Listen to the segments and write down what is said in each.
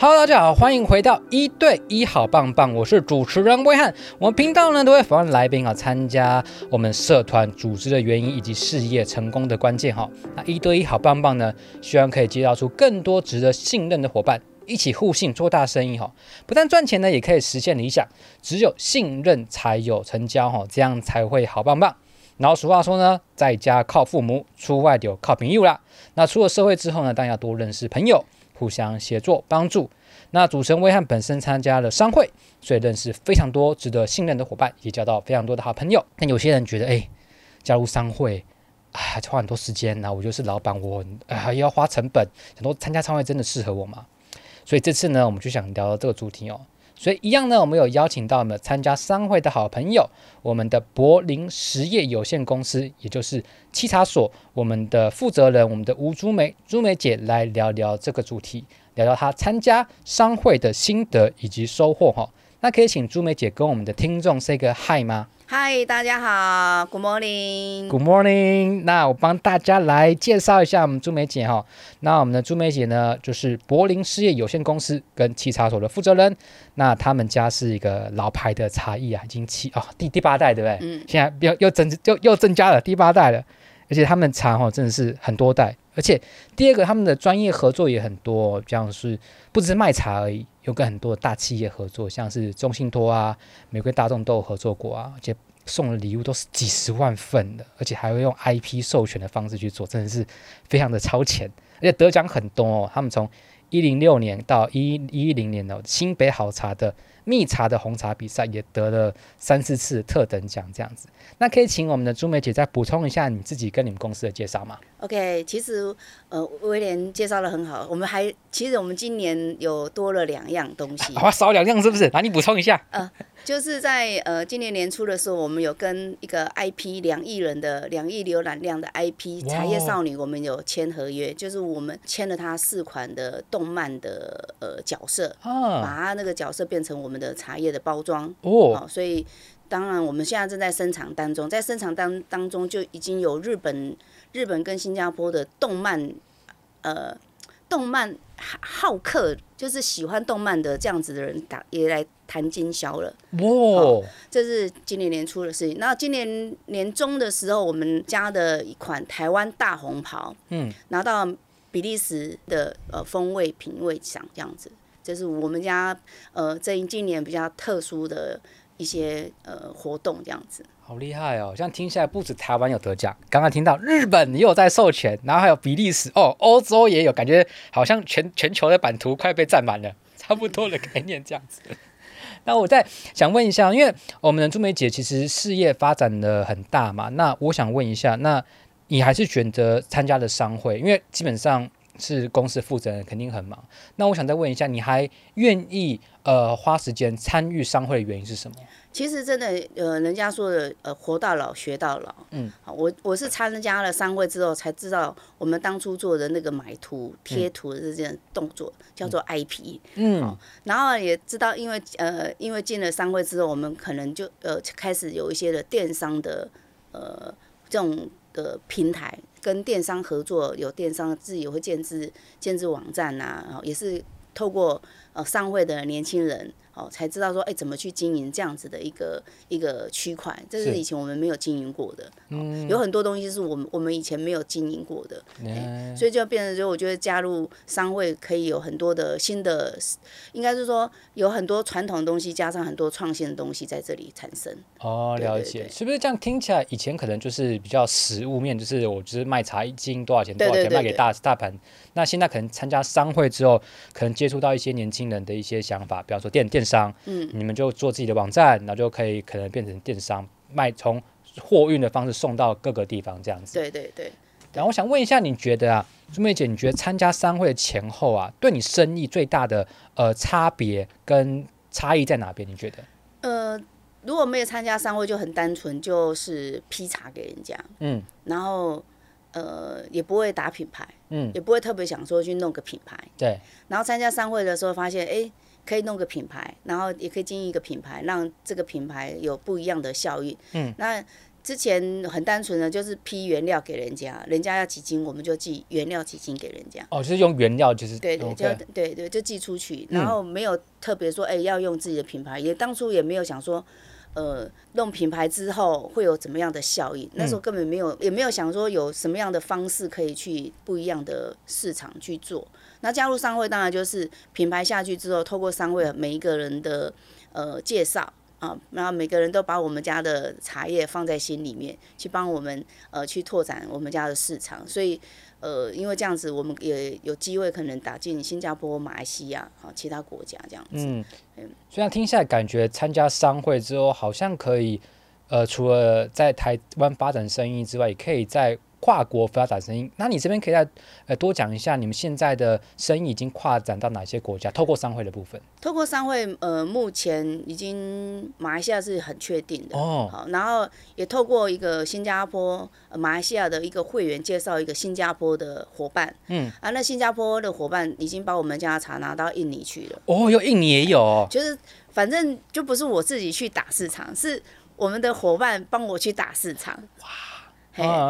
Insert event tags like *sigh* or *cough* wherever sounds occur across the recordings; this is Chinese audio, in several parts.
好大家好，欢迎回到一对一好棒棒，我是主持人威汉。我们频道呢都会访问来宾啊，参加我们社团组织的原因以及事业成功的关键哈。那一对一好棒棒呢，希望可以介绍出更多值得信任的伙伴，一起互信做大生意哈。不但赚钱呢，也可以实现理想。只有信任才有成交哈，这样才会好棒棒。然后俗话说呢，在家靠父母，出外就靠朋友啦。那出了社会之后呢，当然要多认识朋友。互相协作帮助。那主持人威汉本身参加了商会，所以认识非常多值得信任的伙伴，也交到非常多的好朋友。但有些人觉得，哎，加入商会啊，花很多时间，然后我就是老板，我啊要花成本，很多参加商会真的适合我吗？所以这次呢，我们就想聊这个主题哦。所以一样呢，我们有邀请到我们参加商会的好朋友，我们的柏林实业有限公司，也就是稽查所，我们的负责人，我们的吴朱梅朱梅姐来聊聊这个主题，聊聊她参加商会的心得以及收获哈。那可以请朱梅姐跟我们的听众 say 个 hi 吗？嗨，大家好，Good morning。Good morning。那我帮大家来介绍一下我们朱梅姐哈。那我们的朱梅姐呢，就是柏林实业有限公司跟七茶所的负责人。那他们家是一个老牌的茶艺啊，已经七哦第第八代，对不对？嗯。现在又又增又又增加了第八代了，而且他们茶哈真的是很多代，而且第二个他们的专业合作也很多，像是不只是卖茶而已。有跟很多大企业合作，像是中信托啊、玫瑰大众都有合作过啊，而且送的礼物都是几十万份的，而且还会用 IP 授权的方式去做，真的是非常的超前，而且得奖很多哦。他们从一零六年到一一零年的新北好茶的蜜茶的红茶比赛，也得了三四次特等奖这样子。那可以请我们的朱梅姐再补充一下你自己跟你们公司的介绍吗？OK，其实呃，威廉介绍的很好。我们还其实我们今年有多了两样东西，*laughs* 啊，少两样是不是？那，你补充一下。呃，就是在呃今年年初的时候，我们有跟一个 IP 两亿人的两亿浏览量的 IP 茶叶少女，我们有签合约，就是我们签了她四款的动漫的呃角色，啊，把她那个角色变成我们的茶叶的包装哦，哦，所以当然我们现在正在生产当中，在生产当当中就已经有日本。日本跟新加坡的动漫，呃，动漫好客就是喜欢动漫的这样子的人打也来谈经销了。哇、哦，这是今年年初的事情。那今年年中的时候，我们家的一款台湾大红袍，嗯，拿到比利时的呃风味品味奖，这样子，这是我们家呃这一今年比较特殊的一些呃活动，这样子。好厉害哦！好像听起来不止台湾有得奖，刚刚听到日本也有在授权，然后还有比利时哦，欧洲也有，感觉好像全全球的版图快被占满了，*laughs* 差不多的概念这样子。那我再想问一下，因为我们的朱梅姐其实事业发展的很大嘛，那我想问一下，那你还是选择参加了商会，因为基本上是公司负责人，肯定很忙。那我想再问一下，你还愿意呃花时间参与商会的原因是什么？其实真的，呃，人家说的，呃，活到老学到老。嗯，好，我我是参加了商会之后才知道，我们当初做的那个买图贴图的这件动作、嗯、叫做 IP。嗯，然后也知道，因为呃，因为进了商会之后，我们可能就呃开始有一些的电商的呃这种的平台跟电商合作，有电商自己也会建制建制网站呐、啊，然后也是透过呃商会的年轻人。哦，才知道说，哎，怎么去经营这样子的一个一个区块，这是以前我们没有经营过的。嗯，有很多东西是我们我们以前没有经营过的，嗯，所以就变成说，我觉得加入商会可以有很多的新的，应该是说有很多传统的东西，加上很多创新的东西在这里产生。哦，了解，是不是这样听起来？以前可能就是比较实物面，就是我就是卖茶一斤多少钱，多少钱卖给大大盘。那现在可能参加商会之后，可能接触到一些年轻人的一些想法，比方说电电商，嗯，你们就做自己的网站，然后就可以可能变成电商卖，从货运的方式送到各个地方这样子。对对对。然后我想问一下，你觉得啊，朱妹姐，你觉得参加商会的前后啊，对你生意最大的呃差别跟差异在哪边？你觉得？呃，如果没有参加商会，就很单纯，就是批茶给人家，嗯，然后。呃，也不会打品牌，嗯，也不会特别想说去弄个品牌，对。然后参加商会的时候，发现哎，可以弄个品牌，然后也可以经营一个品牌，让这个品牌有不一样的效益，嗯。那之前很单纯的就是批原料给人家，人家要几斤我们就寄原料几斤给人家。哦，就是用原料就是。对对，就对对就寄出去，然后没有特别说哎要用自己的品牌，也当初也没有想说。呃，弄品牌之后会有怎么样的效应？那时候根本没有，也没有想说有什么样的方式可以去不一样的市场去做。那加入商会，当然就是品牌下去之后，透过商会每一个人的呃介绍啊，然后每个人都把我们家的茶叶放在心里面，去帮我们呃去拓展我们家的市场，所以。呃，因为这样子，我们也有机会可能打进新加坡、马来西亚好，其他国家这样子。嗯，虽然听下来感觉参加商会之后，好像可以，呃，除了在台湾发展生意之外，也可以在。跨国发展生意，那你这边可以再呃多讲一下，你们现在的生意已经跨展到哪些国家？透过商会的部分，透过商会，呃，目前已经马来西亚是很确定的哦。好，然后也透过一个新加坡、呃、马来西亚的一个会员介绍一个新加坡的伙伴，嗯，啊，那新加坡的伙伴已经把我们家茶拿到印尼去了。哦，有印尼也有、哦，*laughs* 就是反正就不是我自己去打市场，是我们的伙伴帮我去打市场。哇。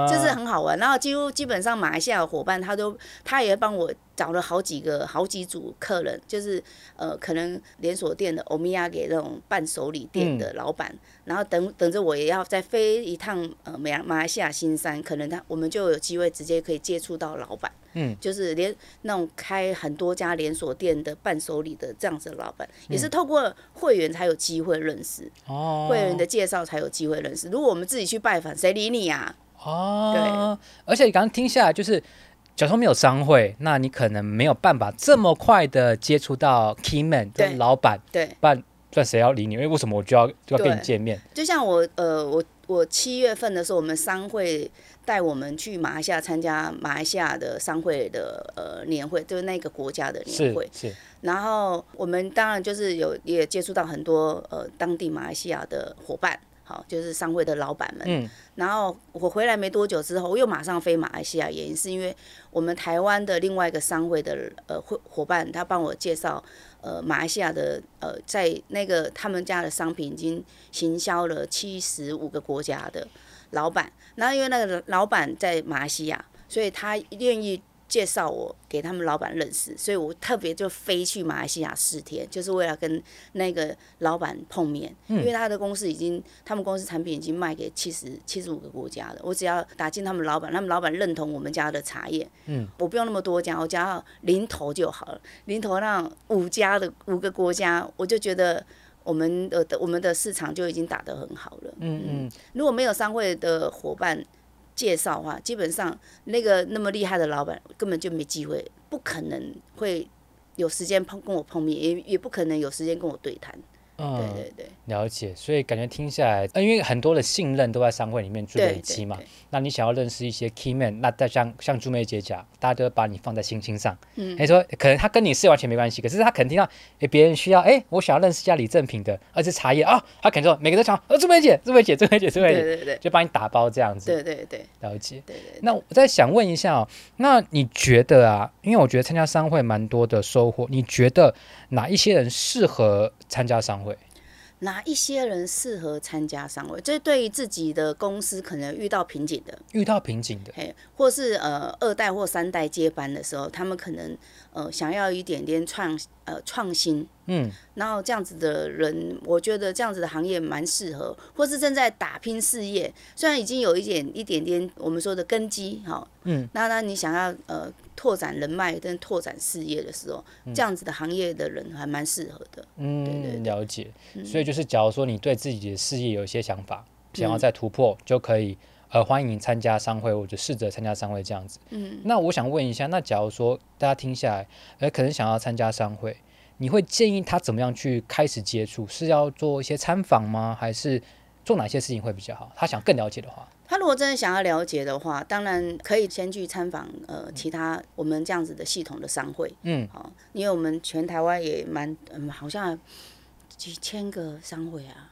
这是很好玩，然后几乎基本上马来西亚的伙伴，他都他也帮我找了好几个好几组客人，就是呃可能连锁店的欧米亚给那种伴手礼店的老板，嗯、然后等等着我也要再飞一趟呃马马来西亚新山，可能他我们就有机会直接可以接触到老板，嗯，就是连那种开很多家连锁店的伴手礼的这样子的老板，嗯、也是透过会员才有机会认识，哦，会员的介绍才有机会认识，如果我们自己去拜访，谁理你呀、啊？哦，对，而且刚听下来，就是假如说没有商会，那你可能没有办法这么快的接触到 key man 的老板，对，不然不然谁要理你？因为为什么我就要就要跟你见面？就像我呃，我我七月份的时候，我们商会带我们去马来西亚参加马来西亚的商会的呃年会，就是那个国家的年会，是，是。然后我们当然就是有也接触到很多呃当地马来西亚的伙伴。好，就是商会的老板们。嗯，然后我回来没多久之后，我又马上飞马来西亚，原因是因为我们台湾的另外一个商会的呃会伙伴，他帮我介绍呃马来西亚的呃在那个他们家的商品已经行销了七十五个国家的老板，然后因为那个老板在马来西亚，所以他愿意。介绍我给他们老板认识，所以我特别就飞去马来西亚四天，就是为了跟那个老板碰面。嗯、因为他的公司已经，他们公司产品已经卖给七十七十五个国家了。我只要打进他们老板，他们老板认同我们家的茶叶，嗯，我不用那么多家，我只要零头就好了。零头让五家的五个国家，我就觉得我们的我们的市场就已经打得很好了。嗯嗯，如果没有商会的伙伴。介绍的话，基本上那个那么厉害的老板根本就没机会，不可能会有时间碰跟我碰面，也也不可能有时间跟我对谈。嗯，对对对，了解。所以感觉听下来，呃，因为很多的信任都在商会里面去累积嘛。对对对，那你想要认识一些 key man，那再像像朱梅姐讲，大家都把你放在心心上。嗯，你说可能他跟你是完全没关系，可是他肯定要，哎，别人需要，哎，我想要认识一下李正平的，而且茶叶啊，他肯定说每个都讲，呃，朱梅姐，朱梅姐，朱梅姐，朱梅姐，对对对，就帮你打包这样子。对对对，了解。对，对对。那我再想问一下哦，那你觉得啊，因为我觉得参加商会蛮多的收获，你觉得哪一些人适合参加商会？哪一些人适合参加商会？这对于自己的公司可能遇到瓶颈的，遇到瓶颈的，嘿，或是呃二代或三代接班的时候，他们可能呃想要一点点创呃创新，嗯，然后这样子的人，我觉得这样子的行业蛮适合，或是正在打拼事业，虽然已经有一点一点点我们说的根基，哈，嗯，那那你想要呃。拓展人脉跟拓展事业的时候，嗯、这样子的行业的人还蛮适合的。嗯，了解。所以就是，假如说你对自己的事业有一些想法，嗯、想要再突破，就可以呃欢迎参加商会，或者试着参加商会这样子。嗯，那我想问一下，那假如说大家听下来，呃，可能想要参加商会，你会建议他怎么样去开始接触？是要做一些参访吗？还是做哪些事情会比较好？他想更了解的话。他如果真的想要了解的话，当然可以先去参访呃其他我们这样子的系统的商会，嗯，好，因为我们全台湾也蛮嗯好像几千个商会啊，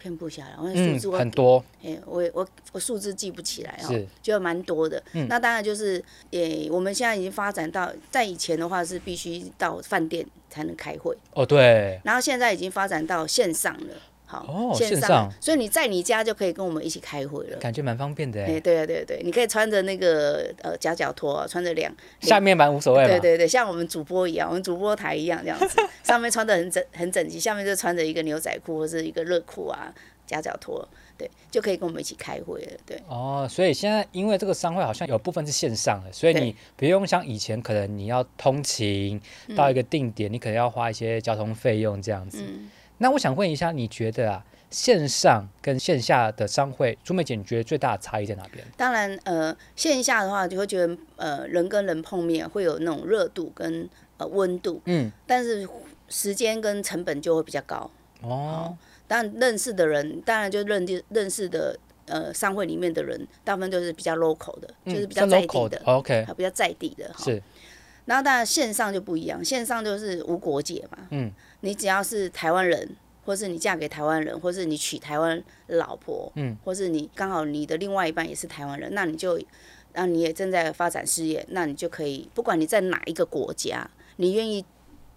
遍布下来，我数字我、嗯、很多，哎，我我我数字记不起来哦，就蛮多的。嗯、那当然就是也我们现在已经发展到，在以前的话是必须到饭店才能开会，哦对，然后现在已经发展到线上了。好，哦、线上，所以你在你家就可以跟我们一起开会了，感觉蛮方便的。哎、欸，对啊，对对，你可以穿着那个呃夹脚拖、啊，穿着两下面蛮无所谓，对对对，像我们主播一样，我们主播台一样这样子，*laughs* 上面穿的很整很整齐，下面就穿着一个牛仔裤或是一个热裤啊，夹脚拖，对，就可以跟我们一起开会了，对。哦，所以现在因为这个商会好像有部分是线上的，所以你不用像以前可能你要通勤到一个定点，嗯、你可能要花一些交通费用这样子。嗯那我想问一下，你觉得啊，线上跟线下的商会，朱美姐，你觉得最大的差异在哪边？当然，呃，线下的话就会觉得，呃，人跟人碰面会有那种热度跟呃温度，嗯，但是时间跟成本就会比较高。哦，当然认识的人，当然就认识认识的呃商会里面的人，大部分都是比较 local 的，嗯、就是比较在地的，的，OK，比较在地的，是。然后当然线上就不一样，线上就是无国界嘛，嗯。你只要是台湾人，或是你嫁给台湾人，或是你娶台湾老婆，嗯，或是你刚好你的另外一半也是台湾人，那你就，那你也正在发展事业，那你就可以，不管你在哪一个国家，你愿意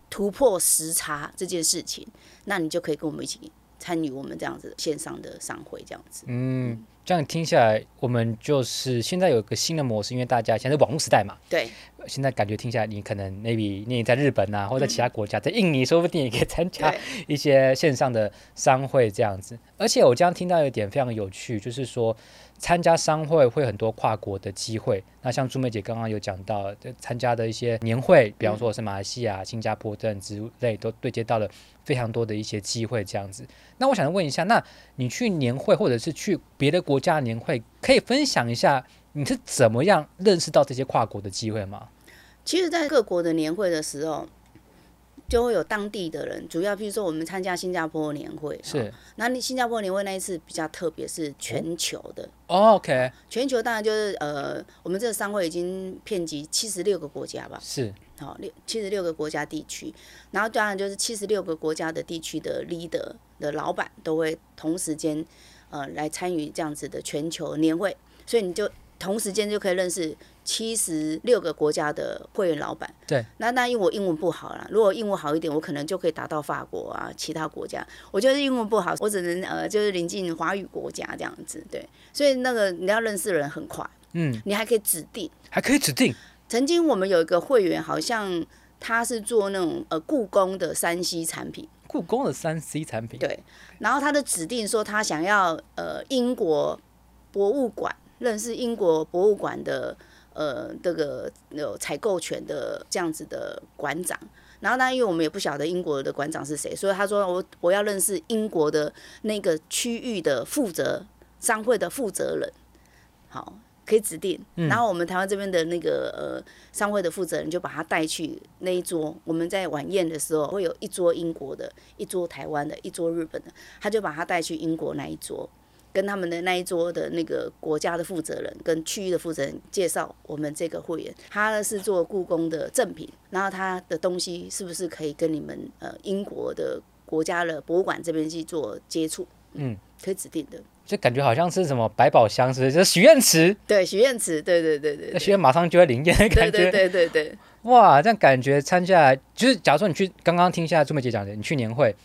突破时差这件事情，那你就可以跟我们一起参与我们这样子线上的商会这样子。嗯，这样听下来，我们就是现在有一个新的模式，因为大家现在网络时代嘛，对。现在感觉听起来，你可能 maybe 你在日本啊，或者在其他国家，在印尼说不定也可以参加一些线上的商会这样子。而且我这样听到一点非常有趣，就是说参加商会会很多跨国的机会。那像朱梅姐刚刚有讲到，参加的一些年会，比方说是马来西亚、新加坡等之类，都对接到了非常多的一些机会这样子。那我想问一下，那你去年会或者是去别的国家年会，可以分享一下？你是怎么样认识到这些跨国的机会吗？其实，在各国的年会的时候，就会有当地的人，主要譬如说我们参加新加坡年会，是。那你新加坡年会那一次比较特别，是全球的。哦，OK。全球当然就是呃，我们这个商会已经遍及七十六个国家吧？是。好，六七十六个国家地区，然后当然就是七十六个国家的地区的 leader 的老板都会同时间呃来参与这样子的全球年会，所以你就。同时间就可以认识七十六个国家的会员老板。对，那那因为我英文不好啦，如果英文好一点，我可能就可以达到法国啊，其他国家。我觉得英文不好，我只能呃，就是临近华语国家这样子。对，所以那个你要认识的人很快。嗯，你还可以指定，还可以指定。曾经我们有一个会员，好像他是做那种呃故宫的三 C 产品。故宫的三 C 产品。对，然后他的指定说他想要呃英国博物馆。认识英国博物馆的呃这个有采购权的这样子的馆长，然后呢，因为我们也不晓得英国的馆长是谁，所以他说我我要认识英国的那个区域的负责商会的负责人，好，可以指定。然后我们台湾这边的那个呃商会的负责人就把他带去那一桌，我们在晚宴的时候会有一桌英国的，一桌台湾的，一桌日本的，他就把他带去英国那一桌。跟他们的那一桌的那个国家的负责人跟区域的负责人介绍我们这个会员，他是做故宫的赠品，然后他的东西是不是可以跟你们呃英国的国家的博物馆这边去做接触？嗯，可以指定的，就感觉好像是什么百宝箱，是不是？就是许愿池，对，许愿池，对对对对，那许愿马上就会灵验的感觉，对对对对对，哇，这样感觉参加就是，假如说你去刚刚听一下朱梅姐讲的，你去年会。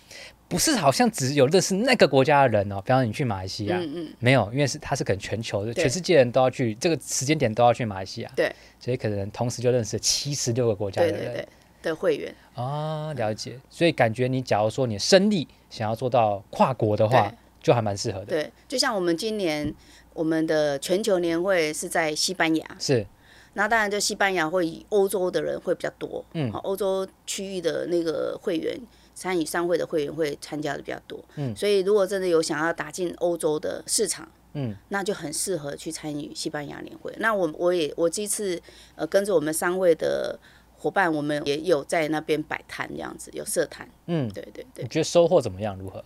不是，好像只有认识那个国家的人哦。比方说你去马来西亚，嗯嗯，没有，因为是他是可能全球的，全世界人都要去，这个时间点都要去马来西亚。对，所以可能同时就认识七十六个国家的人。对对对，的会员。啊，了解。所以感觉你假如说你生力想要做到跨国的话，就还蛮适合的。对，就像我们今年我们的全球年会是在西班牙。是。那当然，就西班牙会以欧洲的人会比较多。嗯。欧洲区域的那个会员。参与商会的会员会参加的比较多，嗯，所以如果真的有想要打进欧洲的市场，嗯，那就很适合去参与西班牙年会。那我我也我这次呃跟着我们商会的伙伴，我们也有在那边摆摊这样子，有设摊，嗯，对对对。你觉得收获怎么样？如何？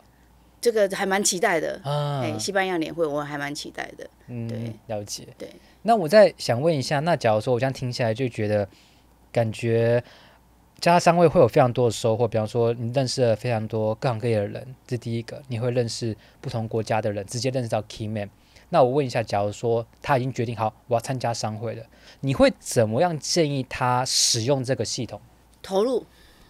这个还蛮期待的啊，哎，西班牙年会我还蛮期待的，嗯，对，了解，对。那我再想问一下，那假如说我这样听下来就觉得感觉。加商会会有非常多的收获，比方说你认识了非常多各行各业的人，这第一个，你会认识不同国家的人，直接认识到 key man。那我问一下，假如说他已经决定好我要参加商会了，你会怎么样建议他使用这个系统？投入？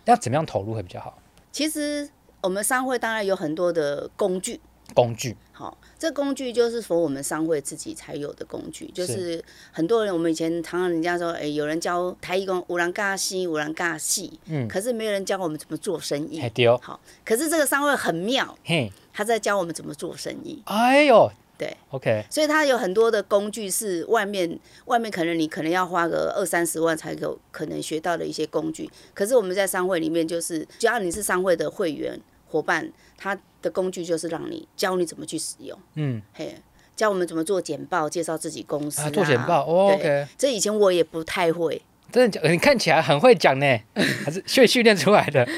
要怎么样投入会比较好？其实我们商会当然有很多的工具。工具，好，这工具就是说我们商会自己才有的工具，就是很多人我们以前常常人家说，哎，有人教台语讲有人教西，有人教西，嗯，可是没有人教我们怎么做生意。好，可是这个商会很妙，嘿，他在教我们怎么做生意。哎呦。对，OK，所以它有很多的工具是外面外面可能你可能要花个二三十万才有可能学到的一些工具，可是我们在商会里面就是，只要你是商会的会员伙伴，他的工具就是让你教你怎么去使用，嗯，嘿，教我们怎么做简报，介绍自己公司啊，啊做简报，哦，OK，这以前我也不太会，真的讲，你看起来很会讲呢，*laughs* 还是训训练出来的。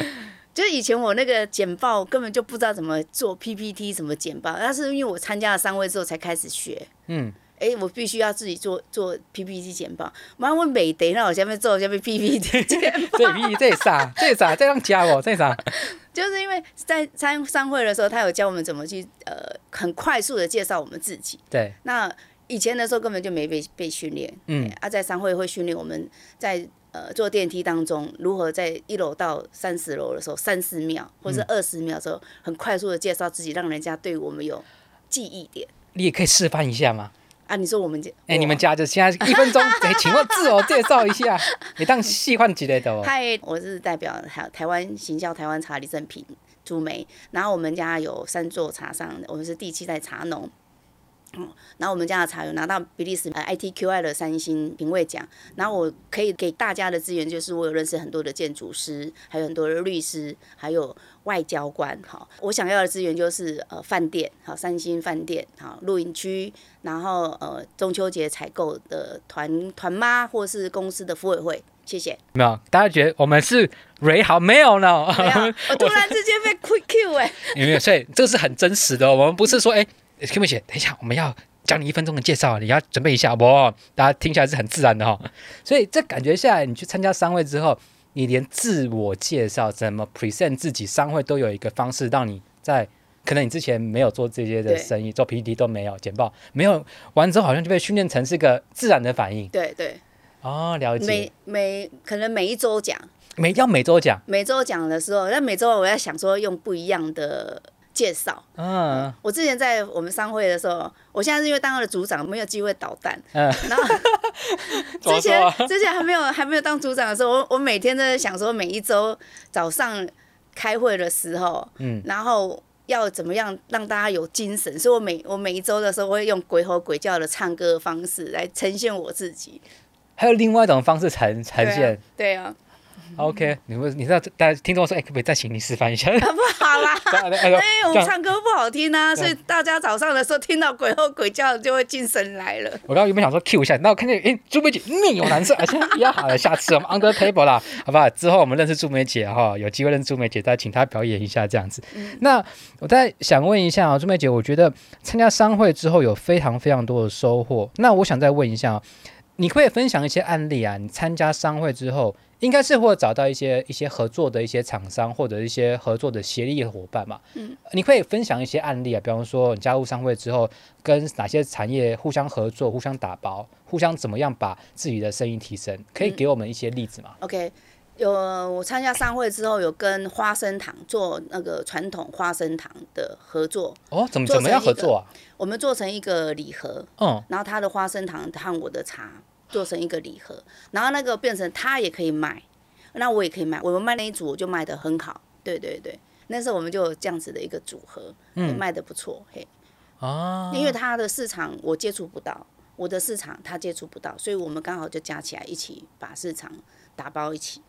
就是以前我那个简报根本就不知道怎么做 PPT，怎么简报，那是因为我参加了商位之后才开始学。嗯，哎、欸，我必须要自己做做 PPT 简报。妈，我每得那我下面做下面 PPT 简报。这 PPT 这啥？这啥？这样教我这啥？就是因为在参商会的时候，他有教我们怎么去呃很快速的介绍我们自己。对。那以前的时候根本就没被被训练。嗯。啊，在商会会训练我们在。呃，坐电梯当中，如何在一楼到三十楼的时候，三十秒或者二十秒的时候，很快速的介绍自己，让人家对我们有记忆点。你也可以示范一下吗？啊，你说我们家，哎、欸，你们家就现在一分钟，*laughs* 哎、欸，请问自我介绍一下，你当细换几类的哦。嗨，我是代表台台湾行销台湾茶李正品朱梅，然后我们家有三座茶商，我们是第七代茶农。嗯，然后我们家的茶有拿到比利时呃 ITQI 的三星评味奖，然后我可以给大家的资源就是我有认识很多的建筑师，还有很多的律师，还有外交官。好，我想要的资源就是呃饭店，好三星饭店，好露营区，然后呃中秋节采购的团团妈或是公司的福委会，谢谢。没有，大家觉得我们是 Ray 好没有呢？我突然 *laughs* 之间被 Quick Q 哎，有 *laughs* 没有？所以这个是很真实的，我们不是说哎。可不可以？等一下，我们要讲你一分钟的介绍，你要准备一下不？大家听起来是很自然的哈。所以这感觉下来，你去参加商会之后，你连自我介绍、怎么 present 自己，商会都有一个方式，让你在可能你之前没有做这些的生意，做 PPT 都没有，简报没有完之后，好像就被训练成是个自然的反应。对对。哦，了解。每每可能每一周讲，每要每周讲，每周讲的时候，那每周我要想说用不一样的。介绍，嗯，我之前在我们商会的时候，我现在是因为当了组长，没有机会捣蛋，嗯，然后 *laughs* 之前之前还没有还没有当组长的时候，我我每天都在想说，每一周早上开会的时候，嗯，然后要怎么样让大家有精神，所以我每我每一周的时候，我会用鬼吼鬼叫的唱歌的方式来呈现我自己，还有另外一种方式呈呈现，对啊。OK，你会你知道大家听众说，哎，可不可以再请你示范一下？*laughs* 不好啦，哎，我们唱歌不好听啊，所以大家早上的时候听到鬼吼鬼叫就会精神来了。我刚刚原本想说 Q 一下，那我看见哎，朱梅姐面有难色，哎，也好了，下次我们 Under Table 啦，好不好？之后我们认识朱梅姐哈，有机会认识朱梅姐，再请她表演一下这样子。嗯、那我再想问一下啊，朱梅姐，我觉得参加商会之后有非常非常多的收获，那我想再问一下，你可以分享一些案例啊？你参加商会之后。应该是会找到一些一些合作的一些厂商或者一些合作的协力伙伴嘛。嗯，你可以分享一些案例啊，比方说你加入商会之后，跟哪些产业互相合作、互相打包、互相怎么样把自己的生意提升，可以给我们一些例子吗？嗯，OK，有我参加商会之后，有跟花生糖做那个传统花生糖的合作。哦，怎么怎么样合作啊？我们做成一个礼盒，嗯，然后他的花生糖和我的茶。做成一个礼盒，然后那个变成他也可以卖，那我也可以卖。我们卖那一组我就卖的很好，对对对。那时候我们就有这样子的一个组合，嗯，卖的不错，嘿。哦。因为他的市场我接触不到，我的市场他接触不到，所以我们刚好就加起来一起把市场打包一起。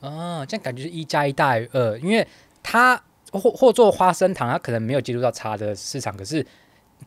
哦，这样感觉是一加一大于二，因为他或或做花生糖，他可能没有接触到茶的市场，可是。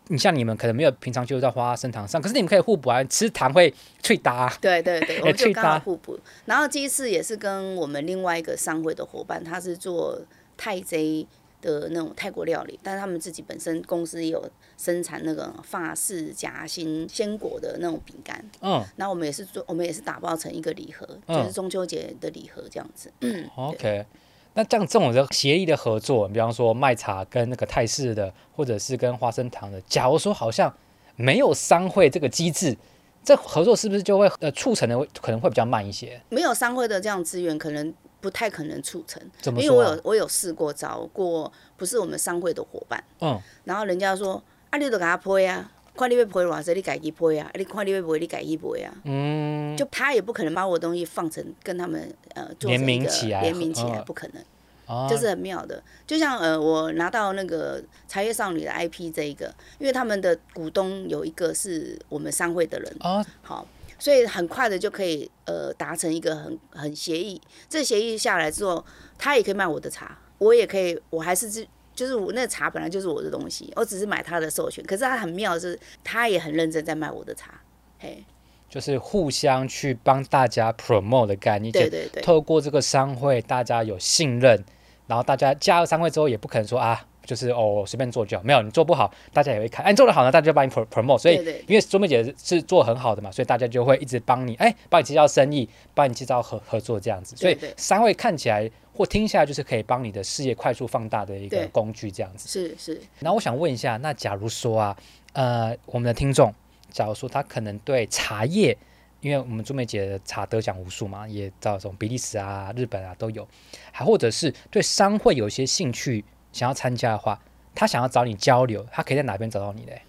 你像你们可能没有平常就在花生糖上，可是你们可以互补啊，吃糖会脆搭。对对对，*laughs* 我们就刚好互补。然后这一次也是跟我们另外一个商会的伙伴，他是做泰贼的那种泰国料理，但是他们自己本身公司也有生产那个法式夹心鲜果的那种饼干。嗯。然后我们也是做，我们也是打包成一个礼盒，就是中秋节的礼盒这样子。嗯。OK。那这样这种的协议的合作，比方说卖茶跟那个泰式的，或者是跟花生糖的，假如说好像没有商会这个机制，这合作是不是就会呃促成的可能会比较慢一些？没有商会的这样资源，可能不太可能促成，怎么说啊？因为我有我有试过找过，不是我们商会的伙伴，嗯，然后人家说啊，你都给他配啊，看你要配偌少，你自己配啊，你看你要配，你自己配啊，嗯，就他也不可能把我的东西放成跟他们呃联名起来，联名起来，嗯不可能。哦、这是很妙的，就像呃，我拿到那个茶叶少女的 IP 这一个，因为他们的股东有一个是我们商会的人，哦，好，所以很快的就可以呃达成一个很很协议。这协议下来之后，他也可以卖我的茶，我也可以，我还是就就是我那茶本来就是我的东西，我只是买他的授权。可是他很妙的是，他也很认真在卖我的茶，嘿，就是互相去帮大家 promote 的概念，对对对，透过这个商会，大家有信任。然后大家加入商会之后，也不可能说啊，就是哦随便做就好，没有你做不好，大家也会看，哎，你做的好呢，大家就帮你 promote。所以，因为周妹姐是做很好的嘛，所以大家就会一直帮你，哎，帮你介绍生意，帮你介绍合合作这样子。所以商会看起来或听起来就是可以帮你的事业快速放大的一个工具这样子。是是。然后我想问一下，那假如说啊，呃，我们的听众，假如说他可能对茶叶。因为我们朱梅姐的茶得奖无数嘛，也到这种比利时啊、日本啊都有，还或者是对商会有一些兴趣，想要参加的话，他想要找你交流，他可以在哪边找到你嘞？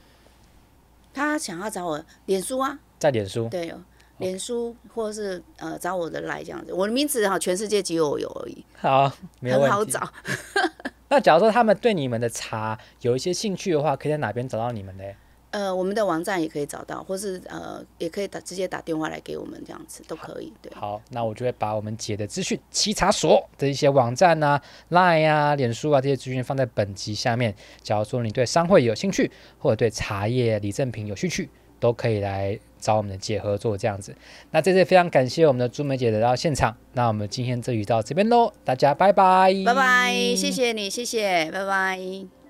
他想要找我，脸书啊，在脸书，对，脸书或者是呃找我的赖这样子，我的名字哈，全世界只有我有而已，好，很好找。*laughs* 那假如说他们对你们的茶有一些兴趣的话，可以在哪边找到你们嘞？呃，我们的网站也可以找到，或是呃，也可以打直接打电话来给我们，这样子都可以。对，好，那我就会把我们姐的资讯、七茶所的一些网站啊、Line 啊、脸书啊这些资讯放在本集下面。假如说你对商会有兴趣，或者对茶叶礼赠品有兴趣，都可以来找我们的姐合作这样子。那这次非常感谢我们的朱梅姐来到现场。那我们今天这集到这边喽，大家拜拜，拜拜，谢谢你，谢谢，拜拜。